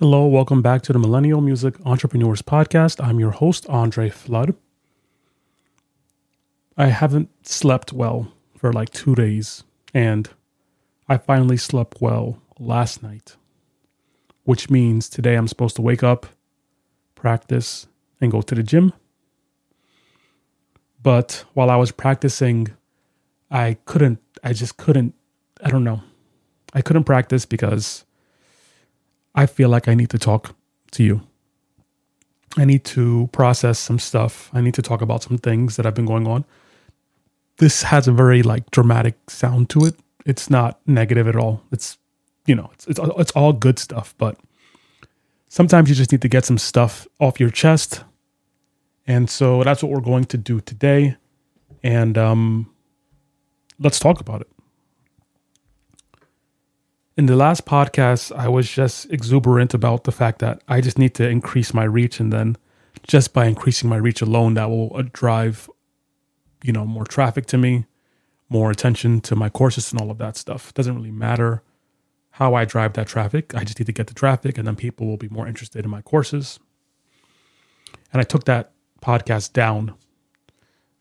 Hello, welcome back to the Millennial Music Entrepreneurs Podcast. I'm your host, Andre Flood. I haven't slept well for like two days, and I finally slept well last night, which means today I'm supposed to wake up, practice, and go to the gym. But while I was practicing, I couldn't, I just couldn't, I don't know. I couldn't practice because I feel like I need to talk to you. I need to process some stuff. I need to talk about some things that have been going on. This has a very like dramatic sound to it. It's not negative at all. It's you know, it's it's, it's all good stuff, but sometimes you just need to get some stuff off your chest. And so that's what we're going to do today. And um let's talk about it in the last podcast, I was just exuberant about the fact that I just need to increase my reach, and then just by increasing my reach alone, that will uh, drive, you know, more traffic to me, more attention to my courses, and all of that stuff. It doesn't really matter how I drive that traffic. I just need to get the traffic, and then people will be more interested in my courses. And I took that podcast down.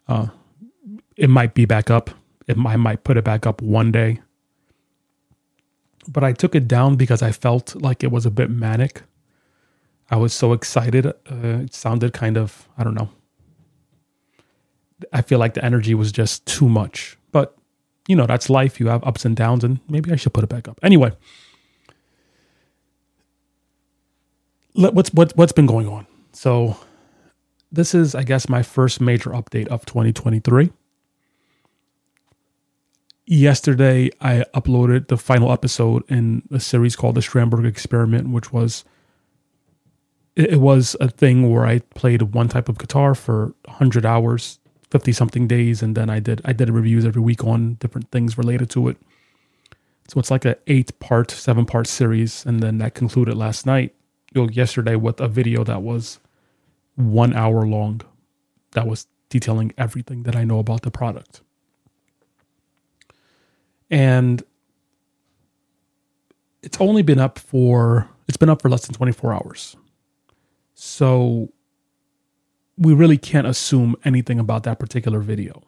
Uh, it might be back up. It, I might put it back up one day but I took it down because I felt like it was a bit manic. I was so excited. Uh, it sounded kind of, I don't know. I feel like the energy was just too much. But, you know, that's life. You have ups and downs, and maybe I should put it back up. Anyway, what's what, what's been going on? So, this is, I guess, my first major update of 2023 yesterday I uploaded the final episode in a series called the Strandberg Experiment, which was it was a thing where I played one type of guitar for 100 hours, 50 something days, and then I did I did reviews every week on different things related to it. So it's like a eight part, seven part series, and then that concluded last night, yesterday with a video that was one hour long, that was detailing everything that I know about the product and it's only been up for it's been up for less than 24 hours. So we really can't assume anything about that particular video.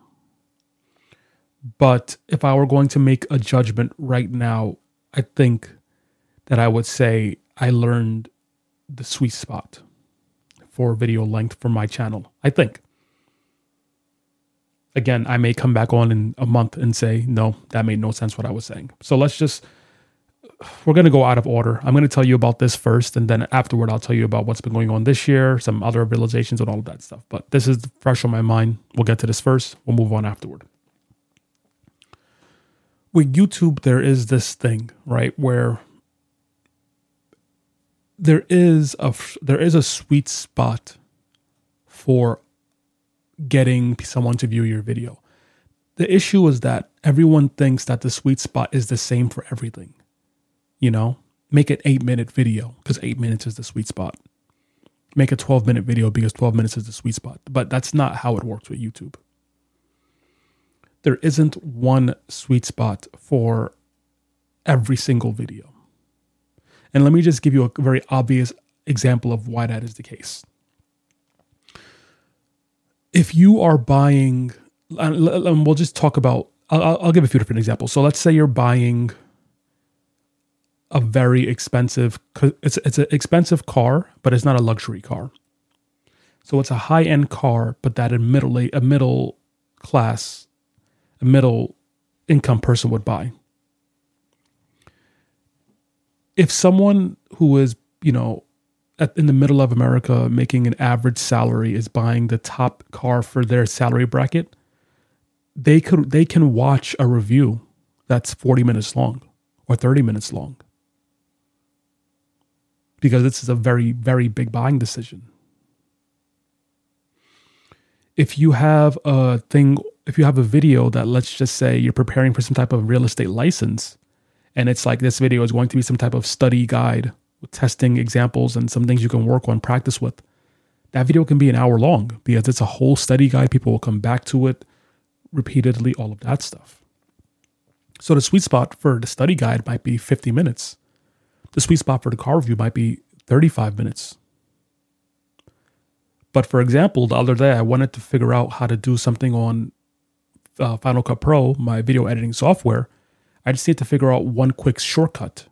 But if i were going to make a judgment right now i think that i would say i learned the sweet spot for video length for my channel i think again, I may come back on in a month and say, no, that made no sense what I was saying. So let's just, we're going to go out of order. I'm going to tell you about this first, and then afterward, I'll tell you about what's been going on this year, some other realizations, and all of that stuff. But this is fresh on my mind. We'll get to this first, we'll move on afterward. With YouTube, there is this thing, right, where there is a there is a sweet spot for getting someone to view your video. The issue is that everyone thinks that the sweet spot is the same for everything. You know, make an 8 minute video because 8 minutes is the sweet spot. Make a 12 minute video because 12 minutes is the sweet spot. But that's not how it works with YouTube. There isn't one sweet spot for every single video. And let me just give you a very obvious example of why that is the case if you are buying, and we'll just talk about, I'll, I'll give a few different examples. So let's say you're buying a very expensive, it's, it's an expensive car, but it's not a luxury car. So it's a high end car, but that a middle, a middle class, a middle income person would buy. If someone who is, you know, at, in the middle of America making an average salary is buying the top car for their salary bracket, they could they can watch a review that's 40 minutes long or 30 minutes long. Because this is a very, very big buying decision. If you have a thing, if you have a video that let's just say you're preparing for some type of real estate license, and it's like this video is going to be some type of study guide with testing examples and some things you can work on, practice with. That video can be an hour long because it's a whole study guide. People will come back to it repeatedly, all of that stuff. So the sweet spot for the study guide might be 50 minutes. The sweet spot for the car review might be 35 minutes. But for example, the other day I wanted to figure out how to do something on uh, Final Cut Pro, my video editing software. I just need to figure out one quick shortcut.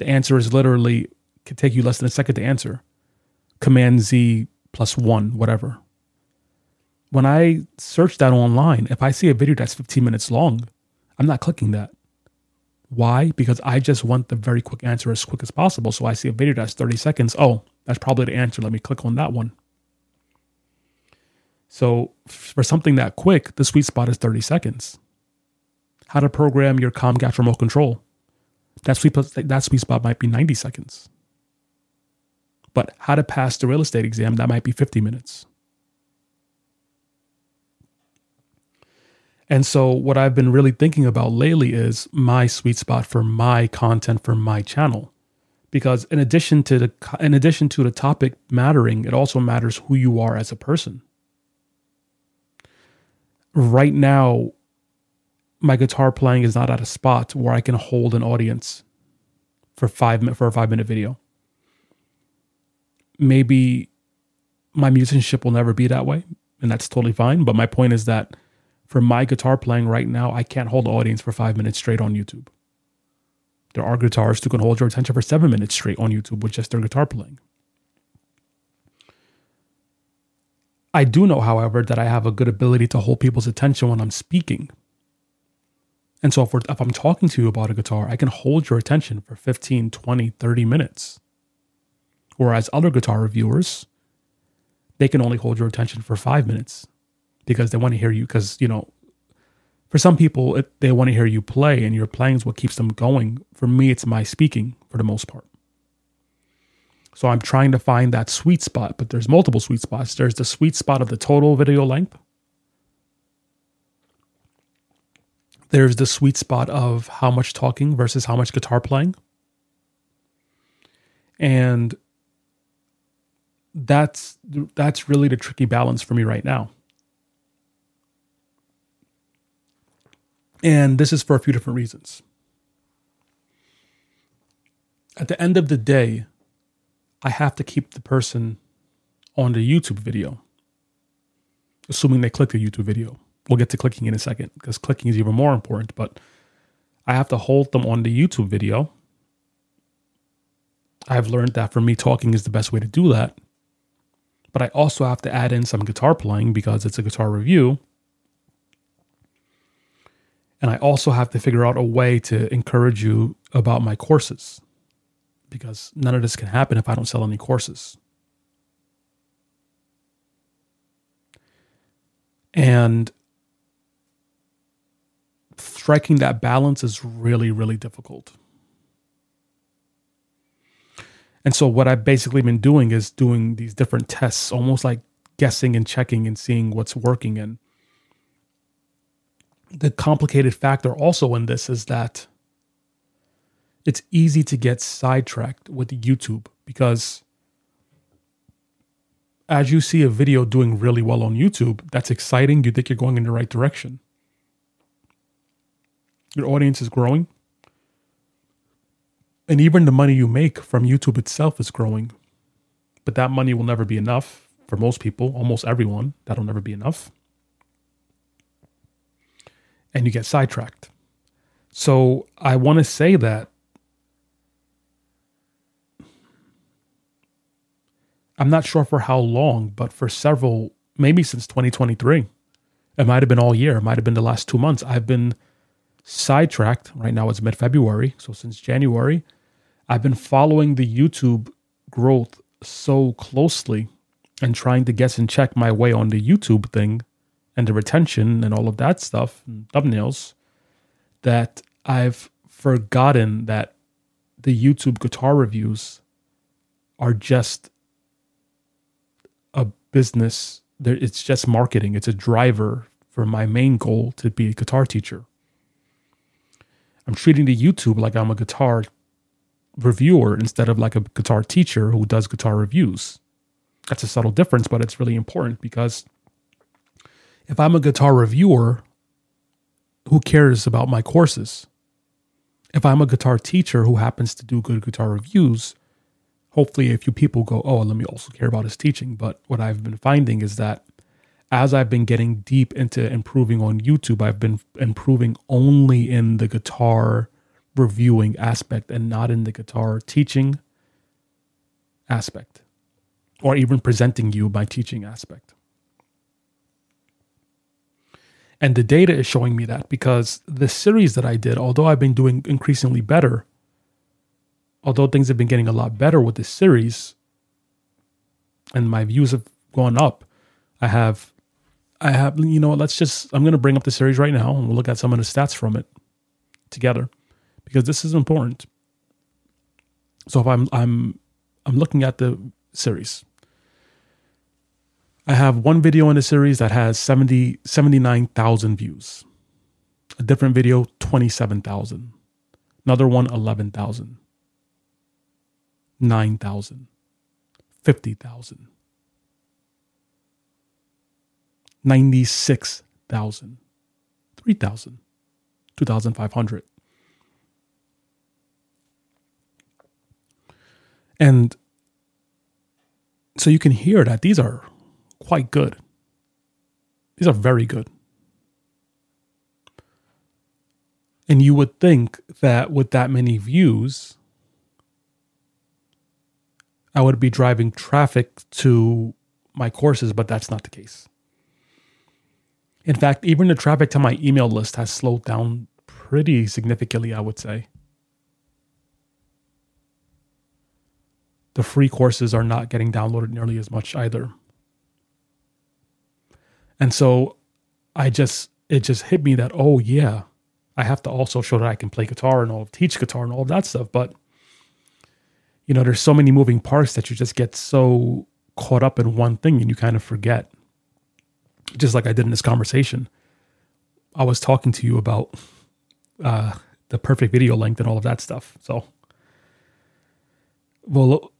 The answer is literally could take you less than a second to answer. Command Z plus one, whatever. When I search that online, if I see a video that's 15 minutes long, I'm not clicking that. Why? Because I just want the very quick answer as quick as possible. So I see a video that's 30 seconds. Oh, that's probably the answer. Let me click on that one. So for something that quick, the sweet spot is 30 seconds. How to program your Comcast remote control. That sweet, that sweet spot might be 90 seconds. But how to pass the real estate exam, that might be 50 minutes. And so, what I've been really thinking about lately is my sweet spot for my content for my channel, because in addition to the in addition to the topic mattering, it also matters who you are as a person. Right now, my guitar playing is not at a spot where I can hold an audience for five for a five minute video. Maybe my musicianship will never be that way, and that's totally fine. But my point is that for my guitar playing right now, I can't hold the audience for five minutes straight on YouTube. There are guitarists who can hold your attention for seven minutes straight on YouTube with just their guitar playing. I do know, however, that I have a good ability to hold people's attention when I'm speaking. And so if, if, I'm talking to you about a guitar, I can hold your attention for 15, 20, 30 minutes. Whereas other guitar reviewers, they can only hold your attention for five minutes because they want to hear you because you know for some people it, they want to hear you play and your playing is what keeps them going. For me it's my speaking for the most part. So i'm trying to find that sweet spot but there's multiple sweet spots. There's the sweet spot of the total video length there's the sweet spot of how much talking versus how much guitar playing and that's that's really the tricky balance for me right now And this is for a few different reasons. At the end of the day, I have to keep the person on the YouTube video, assuming they click the YouTube video. We'll get to clicking in a second because clicking is even more important, but I have to hold them on the YouTube video. I've learned that for me, talking is the best way to do that. But I also have to add in some guitar playing because it's a guitar review. And I also have to figure out a way to encourage you about my courses because none of this can happen if I don't sell any courses. And striking that balance is really, really difficult. And so, what I've basically been doing is doing these different tests, almost like guessing and checking and seeing what's working. And the complicated factor also in this is that it's easy to get sidetracked with YouTube because as you see a video doing really well on YouTube, that's exciting. You think you're going in the right direction. Your audience is growing. And even the money you make from YouTube itself is growing. But that money will never be enough for most people, almost everyone. That'll never be enough and you get sidetracked. So I want to say that I'm not sure for how long, but for several, maybe since 2023, it might have been all year, it might have been the last two months. I've been sidetracked. Right now it's mid February. So since January, I've been following the YouTube growth so closely and trying to guess and check my way on the YouTube thing and the retention and all of that stuff, thumbnails, that I've forgotten that the YouTube guitar reviews are just a business. It's just marketing. It's a driver for my main goal to be a guitar teacher. I'm treating the YouTube like I'm a guitar reviewer instead of like a guitar teacher who does guitar reviews. That's a subtle difference, but it's really important because if I'm a guitar reviewer, who cares about my courses? If I'm a guitar teacher who happens to do good guitar reviews, hopefully a few people go, oh, let me also care about his teaching. But what I've been finding is that as I've been getting deep into improving on YouTube, I've been improving only in the guitar reviewing aspect and not in the guitar teaching aspect or even presenting you my teaching aspect. And the data is showing me that because the series that I did, although I've been doing increasingly better, although things have been getting a lot better with this series and my views have gone up, I have I have you know, let's just I'm gonna bring up the series right now and we'll look at some of the stats from it together. Because this is important. So if I'm I'm I'm looking at the series. I have one video in the series that has 70 79,000 views. A different video 27,000. Another one 11,000. 9,000, 50,000, 96,000, 3,000, 2,500. And so you can hear that these are quite good. These are very good. And you would think that with that many views, I would be driving traffic to my courses, but that's not the case. In fact, even the traffic to my email list has slowed down pretty significantly, I would say. The free courses are not getting downloaded nearly as much either. And so I just, it just hit me that, oh, yeah, I have to also show that I can play guitar and all, teach guitar and all that stuff. But you know, there's so many moving parts that you just get so caught up in one thing and you kind of forget. Just like I did in this conversation. I was talking to you about uh, the perfect video length and all of that stuff. So, we'll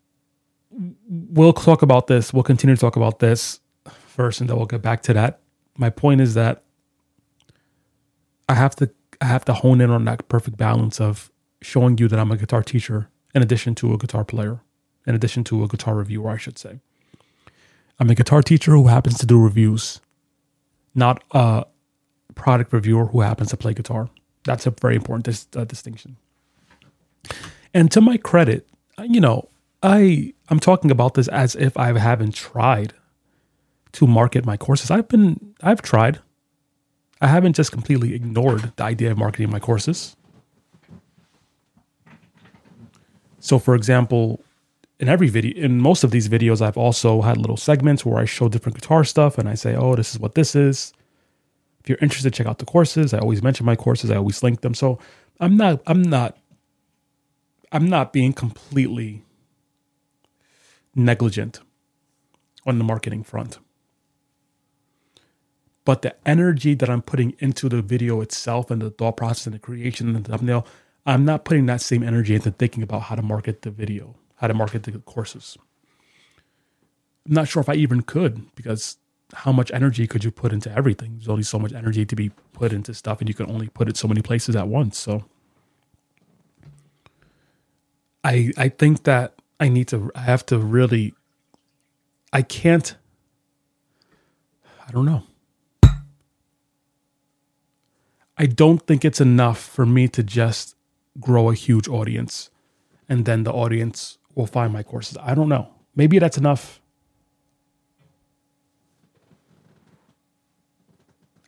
we'll talk about this. We'll continue to talk about this first, and then we'll get back to that. My point is that I have to I have to hone in on that perfect balance of showing you that I'm a guitar teacher in addition to a guitar player, in addition to a guitar reviewer, I should say. I'm a guitar teacher who happens to do reviews, not a product reviewer who happens to play guitar. That's a very important dis- uh, distinction. And to my credit, you know, I I'm talking about this as if I haven't tried to market my courses. I've been I've tried. I haven't just completely ignored the idea of marketing my courses. So, for example, in every video, in most of these videos, I've also had little segments where I show different guitar stuff and I say, oh, this is what this is. If you're interested, check out the courses. I always mention my courses. I always link them. So I'm not, I'm not, I'm not being completely negligent on the marketing front. But the energy that I'm putting into the video itself and the thought process and the creation and the thumbnail, I'm not putting that same energy into thinking about how to market the video, how to market the courses. I'm not sure if I even could because how much energy could you put into everything? There's only so much energy to be put into stuff, and you can only put it so many places at once. So I I think that I need to I have to really I can't I don't know. I don't think it's enough for me to just grow a huge audience and then the audience will find my courses. I don't know. Maybe that's enough.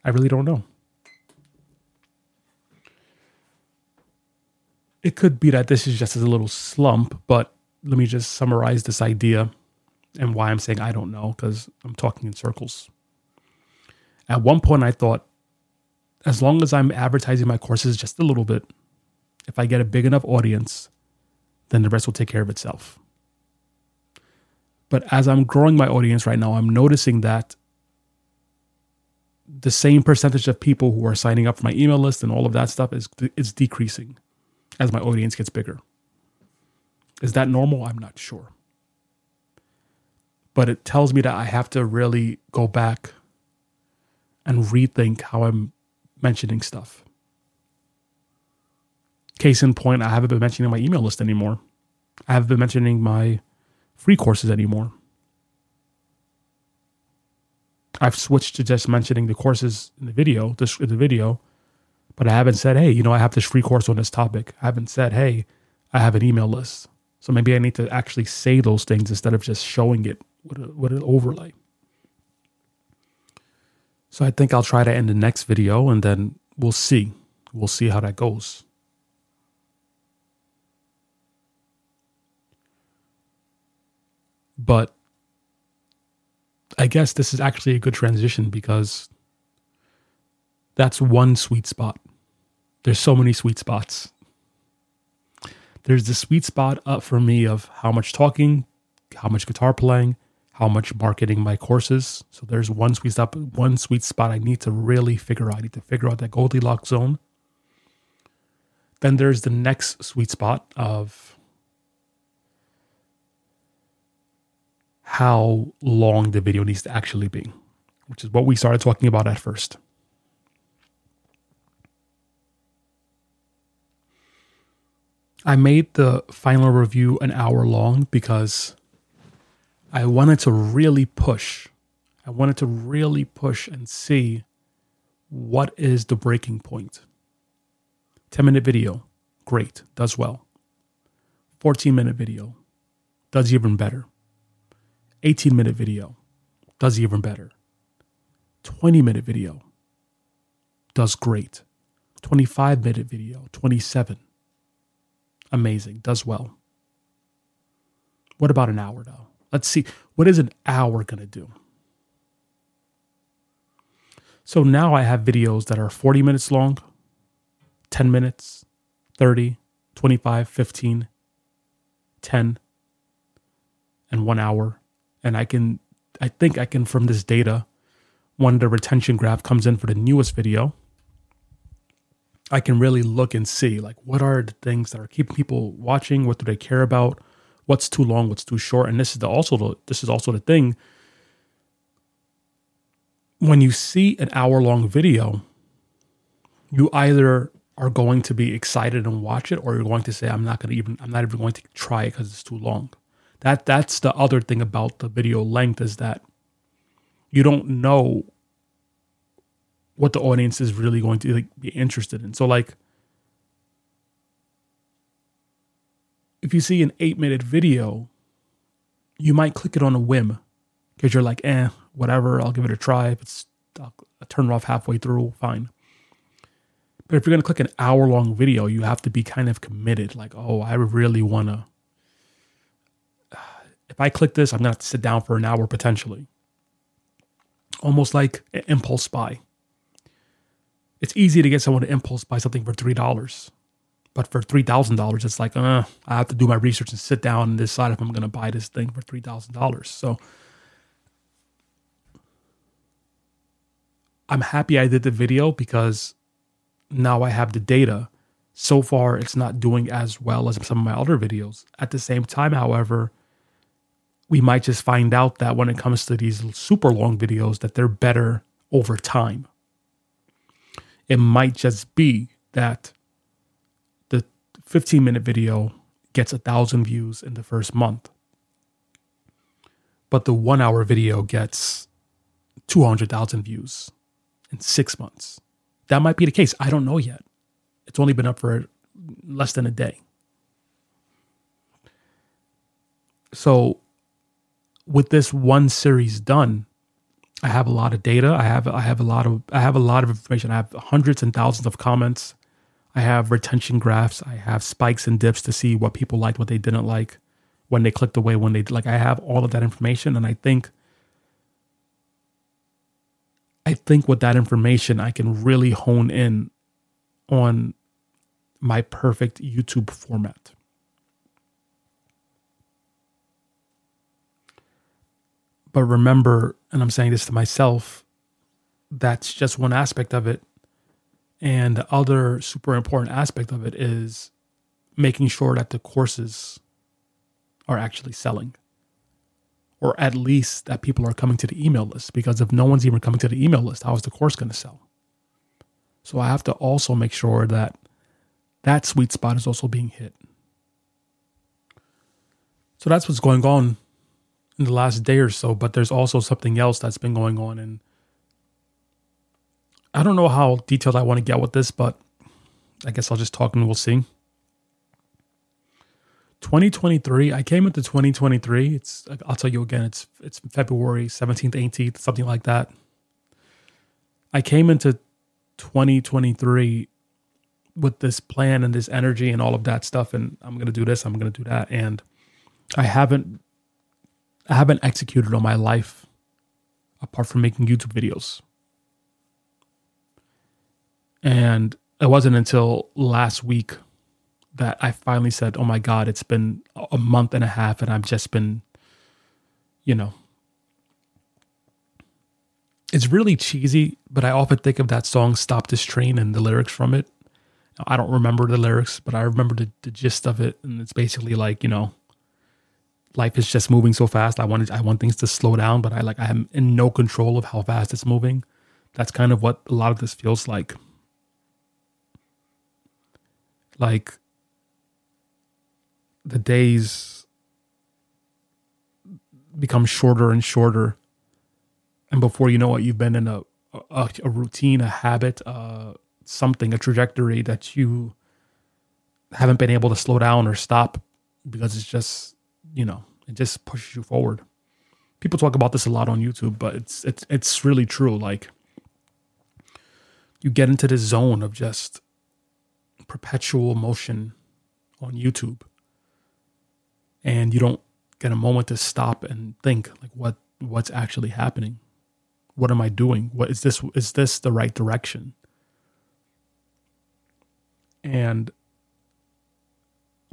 I really don't know. It could be that this is just a little slump, but let me just summarize this idea and why I'm saying I don't know because I'm talking in circles. At one point, I thought as long as I'm advertising my courses just a little bit, if I get a big enough audience, then the rest will take care of itself. But as I'm growing my audience right now, I'm noticing that the same percentage of people who are signing up for my email list and all of that stuff is is decreasing as my audience gets bigger. Is that normal? I'm not sure. But it tells me that I have to really go back and rethink how I'm mentioning stuff. Case in point, I haven't been mentioning my email list anymore. I haven't been mentioning my free courses anymore. I've switched to just mentioning the courses in the video, this in the video, but I haven't said, hey, you know, I have this free course on this topic. I haven't said, hey, I have an email list. So maybe I need to actually say those things instead of just showing it with, with an overlay. So I think I'll try to end the next video and then we'll see. We'll see how that goes. But I guess this is actually a good transition because that's one sweet spot. There's so many sweet spots. There's the sweet spot up for me of how much talking, how much guitar playing, how much marketing my courses. So there's one sweet spot, one sweet spot I need to really figure out. I need to figure out that Goldilocks zone. Then there's the next sweet spot of how long the video needs to actually be, which is what we started talking about at first. I made the final review an hour long because I wanted to really push. I wanted to really push and see what is the breaking point. 10 minute video, great, does well. 14 minute video, does even better. 18 minute video does even better. 20 minute video does great. 25 minute video, 27. Amazing, does well. What about an hour though? Let's see, what is an hour to do? So now I have videos that are 40 minutes long, 10 minutes, 30, 25, 15, 10, and one hour and I can, I think I can from this data, when the retention graph comes in for the newest video, I can really look and see like what are the things that are keeping people watching, what do they care about, what's too long, what's too short, and this is the also the, this is also the thing. When you see an hour long video, you either are going to be excited and watch it, or you're going to say, "I'm not going to even, I'm not even going to try it because it's too long." That that's the other thing about the video length is that you don't know what the audience is really going to like, be interested in. So like if you see an 8 minute video, you might click it on a whim because you're like, "Eh, whatever, I'll give it a try. If it's I'll, I'll turn it off halfway through, fine." But if you're going to click an hour long video, you have to be kind of committed like, "Oh, I really want to if I click this, I'm going to have to sit down for an hour potentially. Almost like an impulse buy. It's easy to get someone to impulse buy something for $3. But for $3,000, it's like, uh, I have to do my research and sit down and decide if I'm going to buy this thing for $3,000. So I'm happy I did the video because now I have the data. So far, it's not doing as well as some of my other videos. At the same time, however, we might just find out that when it comes to these super long videos that they're better over time. It might just be that the 15 minute video gets a thousand views in the first month, but the one hour video gets 200,000 views in six months. That might be the case. I don't know yet. It's only been up for less than a day. So with this one series done, I have a lot of data. I have I have a lot of I have a lot of information. I have hundreds and thousands of comments. I have retention graphs. I have spikes and dips to see what people liked, what they didn't like, when they clicked away, when they like. I have all of that information, and I think I think with that information, I can really hone in on my perfect YouTube format. But remember, and I'm saying this to myself, that's just one aspect of it. And the other super important aspect of it is making sure that the courses are actually selling. Or at least that people are coming to the email list. Because if no one's even coming to the email list, how is the course going to sell? So I have to also make sure that that sweet spot is also being hit. So that's what's going on in the last day or so, but there's also something else that's been going on. And I don't know how detailed I want to get with this, but I guess I'll just talk and we'll see. 2023, I came into 2023. It's I'll tell you again, it's it's February 17th, 18th, something like that. I came into 2023 with this plan and this energy and all of that stuff and I'm going to do this, I'm going to do that and I haven't I haven't executed on my life apart from making YouTube videos. And it wasn't until last week that I finally said, "Oh my god, it's been a month and a half and I've just been you know, it's really cheesy, but I often think of that song Stop This Train and the lyrics from it. I don't remember the lyrics, but I remember the, the gist of it and it's basically like, you know, life is just moving so fast. I wanted I want things to slow down, but I like I am in no control of how fast it's moving. That's kind of what a lot of this feels like. Like the days become shorter and shorter, and before you know it, you've been in a a, a routine, a habit, uh, something, a trajectory that you haven't been able to slow down or stop because it's just you know, it just pushes you forward. People talk about this a lot on YouTube, but it's it's it's really true. Like you get into this zone of just perpetual motion on YouTube. And you don't get a moment to stop and think like what what's actually happening? What am I doing? What is this is this the right direction? And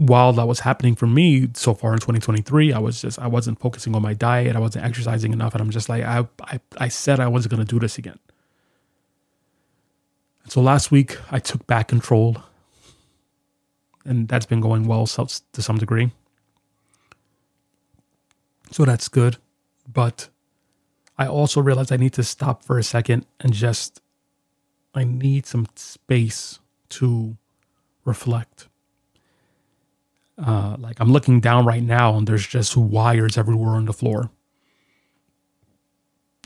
while that was happening for me so far in 2023, I was just I wasn't focusing on my diet, I wasn't exercising enough, and I'm just like I I, I said I wasn't gonna do this again. And so last week I took back control, and that's been going well so, to some degree. So that's good, but I also realized I need to stop for a second and just I need some space to reflect uh, like I'm looking down right now and there's just wires everywhere on the floor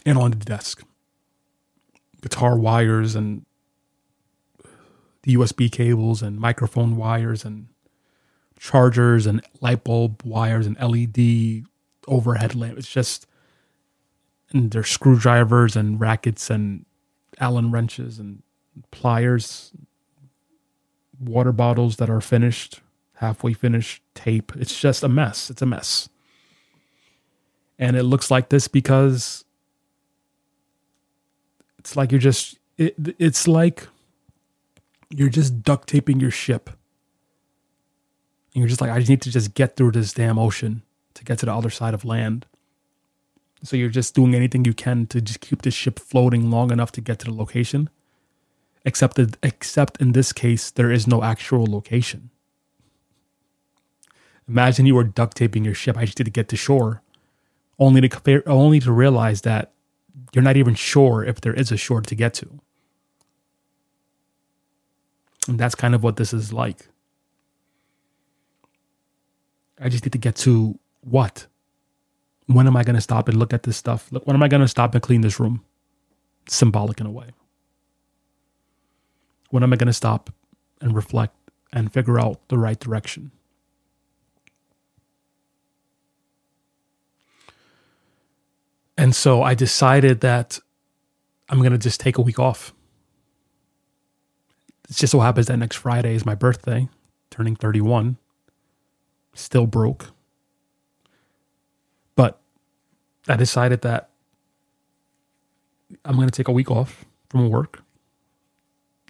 and on the desk. Guitar wires and the USB cables and microphone wires and chargers and light bulb wires and LED overhead lamp. It's just and there's screwdrivers and rackets and Allen wrenches and pliers, water bottles that are finished, halfway finished tape. It's just a mess. It's a mess. And it looks like this because it's like you're just it, it's like you're just duct taping your ship. And you're just like I just need to just get through this damn ocean to get to the other side of land. So you're just doing anything you can to just keep the ship floating long enough to get to the location. Except except in this case, there is no actual location. Imagine you were duct taping your ship. I just need to get to shore, only to only to realize that you're not even sure if there is a shore to get to. And that's kind of what this is like. I just need to get to what? When am I going to stop and look at this stuff? Look, when am I going to stop and clean this room? Symbolic in a way. When am I going to stop and reflect and figure out the right direction? And so I decided that I'm going to just take a week off. It just so happens that next Friday is my birthday, turning 31. Still broke. But I decided that I'm going to take a week off from work.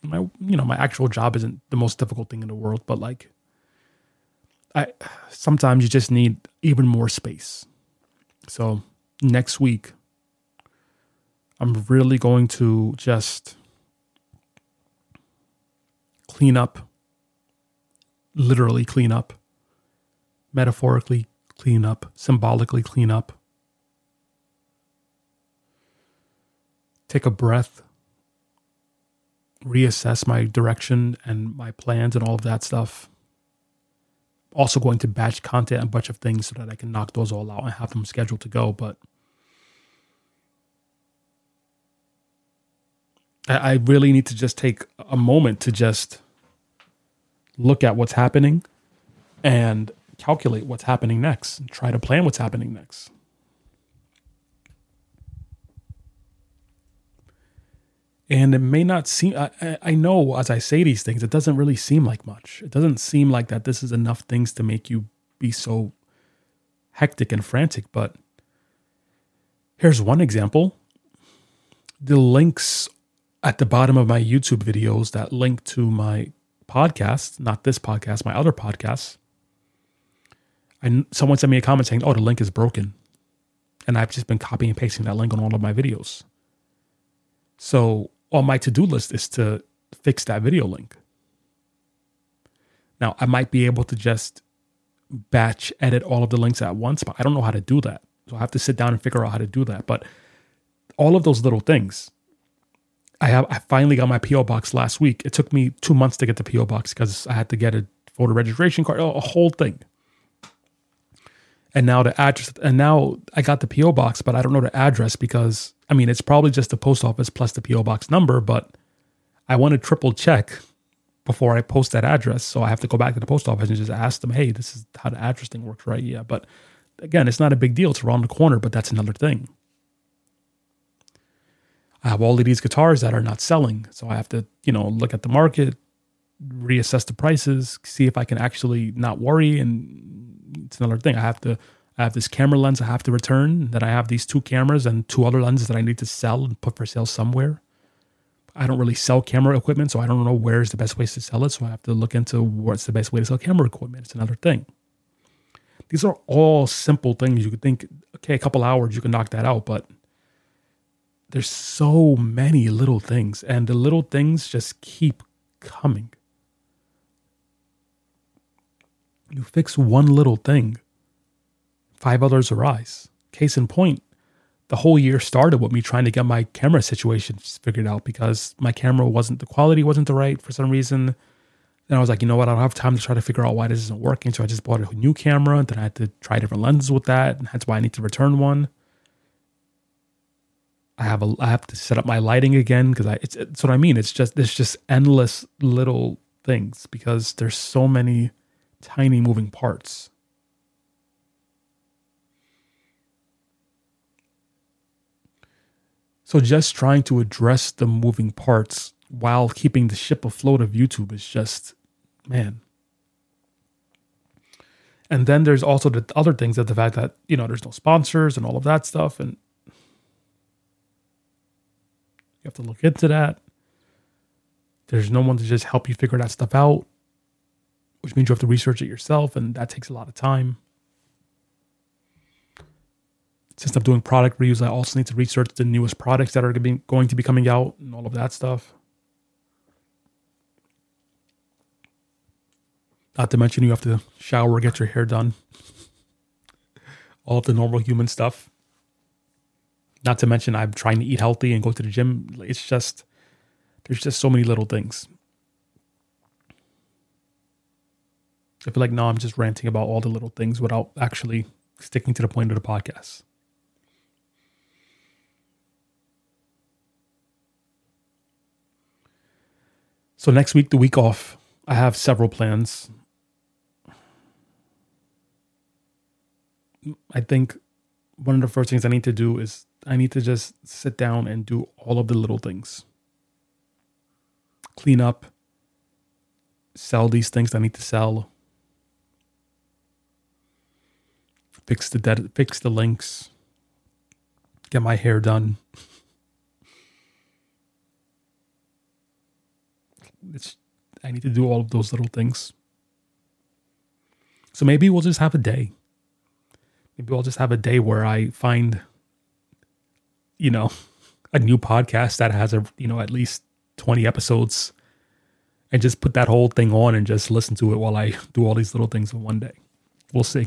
My you know, my actual job isn't the most difficult thing in the world, but like I sometimes you just need even more space. So next week, I'm really going to just clean up, literally clean up, metaphorically clean up, symbolically clean up. Take a breath, reassess my direction and my plans and all of that stuff. also going to batch content a bunch of things so that I can knock those all out and have them scheduled to go. But I, really need to just take a moment to just look at what's happening and calculate what's happening next and try to plan what's happening next. And it may not seem, I, I know as I say these things, it doesn't really seem like much. It doesn't seem like that this is enough things to make you be so hectic and frantic. But here's one example the links at the bottom of my YouTube videos that link to my podcast, not this podcast, my other podcasts. And someone sent me a comment saying, "Oh, the link is broken," and I've just been copying and pasting that link on all of my videos. So on my to-do list is to fix that video link. Now, I might be able to just batch edit all of the links at once, but I don't know how to do that. So I have to sit down and figure out how to do that. But all of those little things, I have I finally got my PO box last week. It took me two months to get the PO box because I had to get a voter registration card, a whole thing. And now the address, and now I got the PO box, but I don't know the address because I mean it's probably just the post office plus the PO box number, but I want to triple check before I post that address. So I have to go back to the post office and just ask them, hey, this is how the address thing works, right? Yeah. But again, it's not a big deal. It's around the corner, but that's another thing. I have all of these guitars that are not selling. So I have to, you know, look at the market, reassess the prices, see if I can actually not worry. And it's another thing. I have to, I have this camera lens I have to return. Then I have these two cameras and two other lenses that I need to sell and put for sale somewhere. I don't really sell camera equipment, so I don't know where's the best place to sell it. So I have to look into what's the best way to sell camera equipment. It's another thing. These are all simple things. You could think, okay, a couple hours, you can knock that out, but there's so many little things, and the little things just keep coming. You fix one little thing, five others arise. Case in point, the whole year started with me trying to get my camera situation figured out because my camera wasn't the quality wasn't the right for some reason. Then I was like, you know what? I don't have time to try to figure out why this isn't working. So I just bought a new camera. And then I had to try different lenses with that. And that's why I need to return one. I have a I have to set up my lighting again because I it's, it's what I mean. It's just there's just endless little things because there's so many tiny moving parts. So just trying to address the moving parts while keeping the ship afloat of YouTube is just man. And then there's also the other things that the fact that, you know, there's no sponsors and all of that stuff. And you have to look into that. There's no one to just help you figure that stuff out, which means you have to research it yourself, and that takes a lot of time. Since I'm doing product reviews, I also need to research the newest products that are going to be coming out and all of that stuff. Not to mention, you have to shower, get your hair done, all of the normal human stuff. Not to mention, I'm trying to eat healthy and go to the gym. It's just, there's just so many little things. I feel like now I'm just ranting about all the little things without actually sticking to the point of the podcast. So next week, the week off, I have several plans. I think one of the first things I need to do is I need to just sit down and do all of the little things. Clean up, sell these things I need to sell, fix the dead, fix the links, get my hair done. It's I need to do all of those little things. So maybe we'll just have a day. Maybe I'll just have a day where I find you know, a new podcast that has a, you know, at least 20 episodes and just put that whole thing on and just listen to it while I do all these little things in one day. We'll see.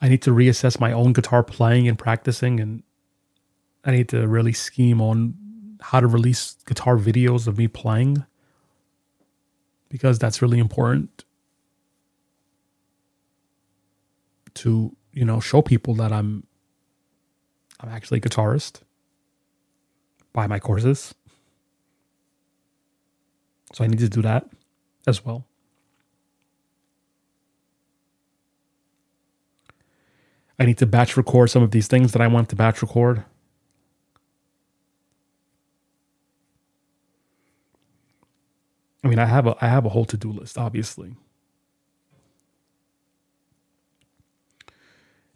I need to reassess my own guitar playing and practicing and I need to really scheme on how to release guitar videos of me playing. because that's really important to, you know, show people that I'm I'm actually a guitarist. Buy my courses. So I need to do that as well. I need to batch record some of these things that I want to batch record. I mean, I have a I have a whole to-do list, obviously.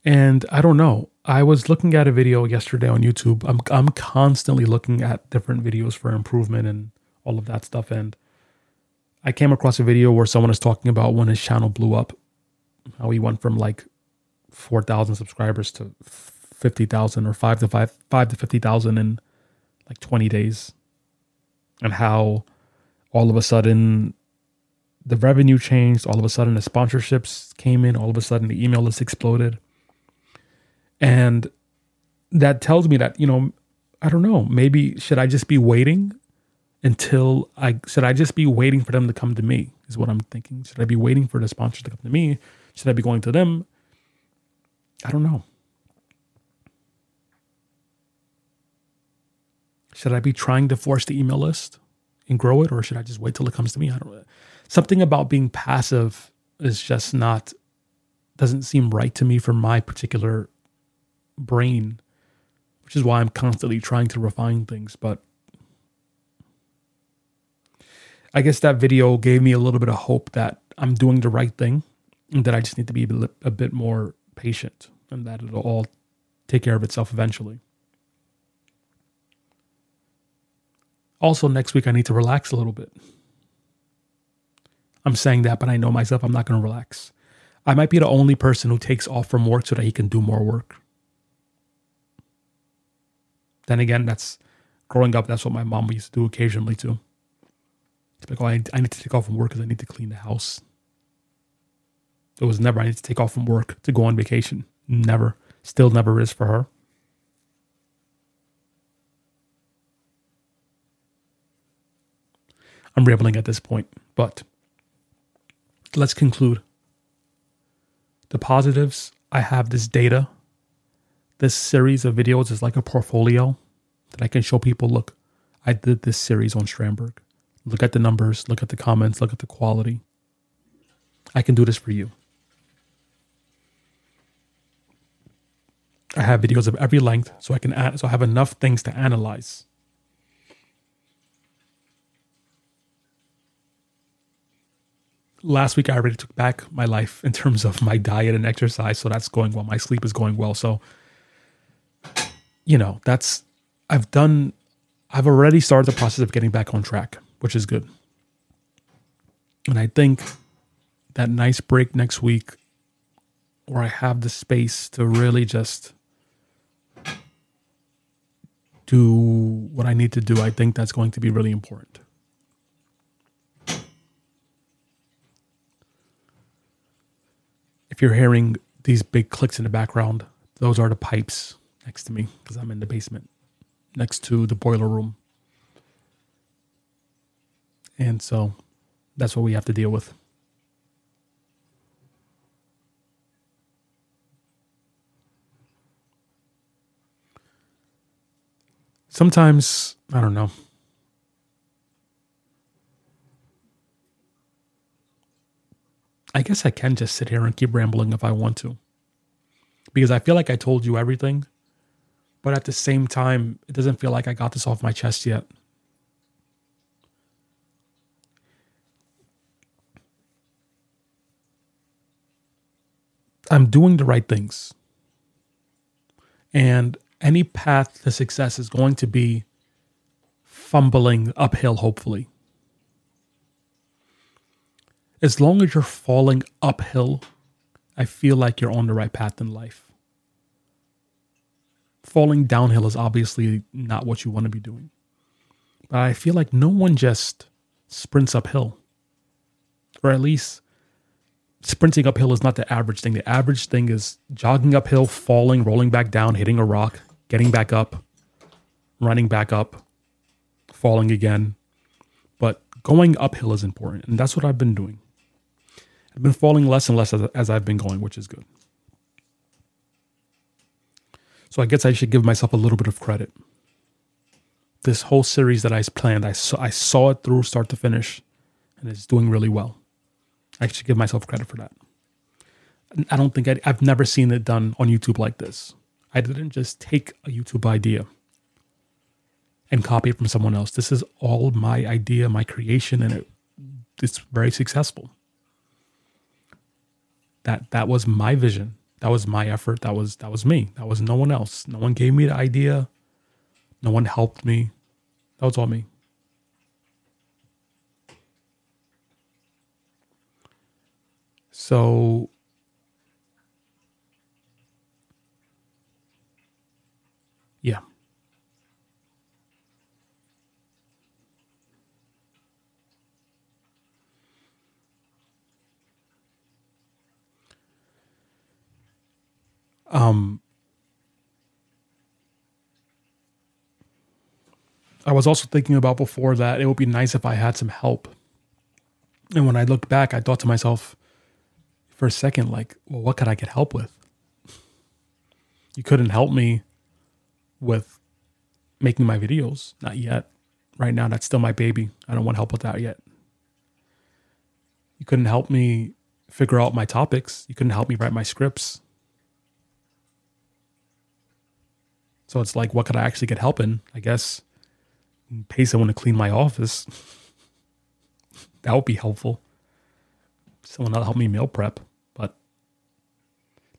And I don't know. I was looking at a video yesterday on YouTube. I'm I'm constantly looking at different videos for improvement and all of that stuff and I came across a video where someone is talking about when his channel blew up, how he went from like 4,000 subscribers to 50,000 or 5 to 5 5 to 50,000 in like 20 days. And how all of a sudden the revenue changed, all of a sudden the sponsorships came in, all of a sudden the email list exploded. And that tells me that, you know, I don't know, maybe should I just be waiting until I should I just be waiting for them to come to me? Is what I'm thinking. Should I be waiting for the sponsors to come to me? Should I be going to them? I don't know. Should I be trying to force the email list and grow it, or should I just wait till it comes to me? I don't know. Something about being passive is just not doesn't seem right to me for my particular brain, which is why I'm constantly trying to refine things. But I guess that video gave me a little bit of hope that I'm doing the right thing and that I just need to be a bit more patient and that it'll all take care of itself eventually. Also, next week, I need to relax a little bit. I'm saying that, but I know myself, I'm not going to relax. I might be the only person who takes off from work so that he can do more work. Then again, that's growing up, that's what my mom used to do occasionally too. It's like, oh, I, I need to take off from work because I need to clean the house. It was never, I need to take off from work to go on vacation. Never. Still never is for her. I'm rambling at this point, but let's conclude. The positives I have this data, this series of videos is like a portfolio that I can show people look, I did this series on Strandberg. Look at the numbers, look at the comments, look at the quality. I can do this for you. I have videos of every length, so I can add, so I have enough things to analyze. Last week, I already took back my life in terms of my diet and exercise, so that's going well. My sleep is going well, so you know that's I've done. I've already started the process of getting back on track which is good. And I think that nice break next week where I have the space to really just do what I need to do, I think that's going to be really important. If you're hearing these big clicks in the background, those are the pipes next to me because I'm in the basement next to the boiler room. And so that's what we have to deal with. Sometimes, I don't know. I guess I can just sit here and keep rambling if I want to. Because I feel like I told you everything, but at the same time, it doesn't feel like I got this off my chest yet. I'm doing the right things. And any path to success is going to be fumbling uphill, hopefully. As long as you're falling uphill, I feel like you're on the right path in life. Falling downhill is obviously not what you want to be doing. But I feel like no one just sprints uphill. Or at least sprinting uphill is not the average thing. The average thing is jogging uphill, falling, rolling back down, hitting a rock, getting back up, running back up, falling again. But going uphill is important, and that's what I've been doing. I've been falling less and less as, as I've been going, which is good. So I guess I should give myself a little bit of credit. This whole series that I planned, I saw, I saw it through start to finish, and it's doing really well. I should give myself credit for that. I don't think I, I've never seen it done on YouTube like this. I didn't just take a YouTube idea and copy it from someone else. This is all my idea, my creation, and it, it's very successful. That that was my vision. That was my effort. That was that was me. That was no one else. No one gave me the idea. No one helped me. That was all me. So yeah. Um, I was also thinking about before that it would be nice if I had some help. And when I looked back, I thought to myself for a second, like, well, what could I get help with? You couldn't help me with making my videos. Not yet. Right now, that's still my baby. I don't want help with that yet. You couldn't help me figure out my topics. You couldn't help me write my scripts. So it's like, what could I actually get help in? I guess pay someone to clean my office. that would be helpful. Someone to help me meal prep. But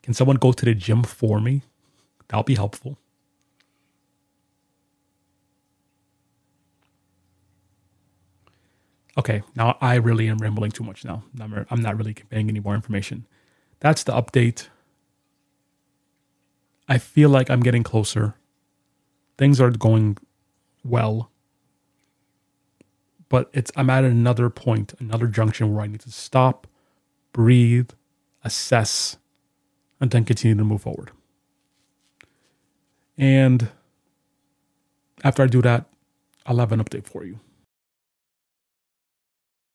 can someone go to the gym for me? That would be helpful. Okay, now I really am rambling too much now. I'm not really conveying any more information. That's the update. I feel like I'm getting closer things are going well but it's i'm at another point another junction where i need to stop breathe assess and then continue to move forward. And after i do that i'll have an update for you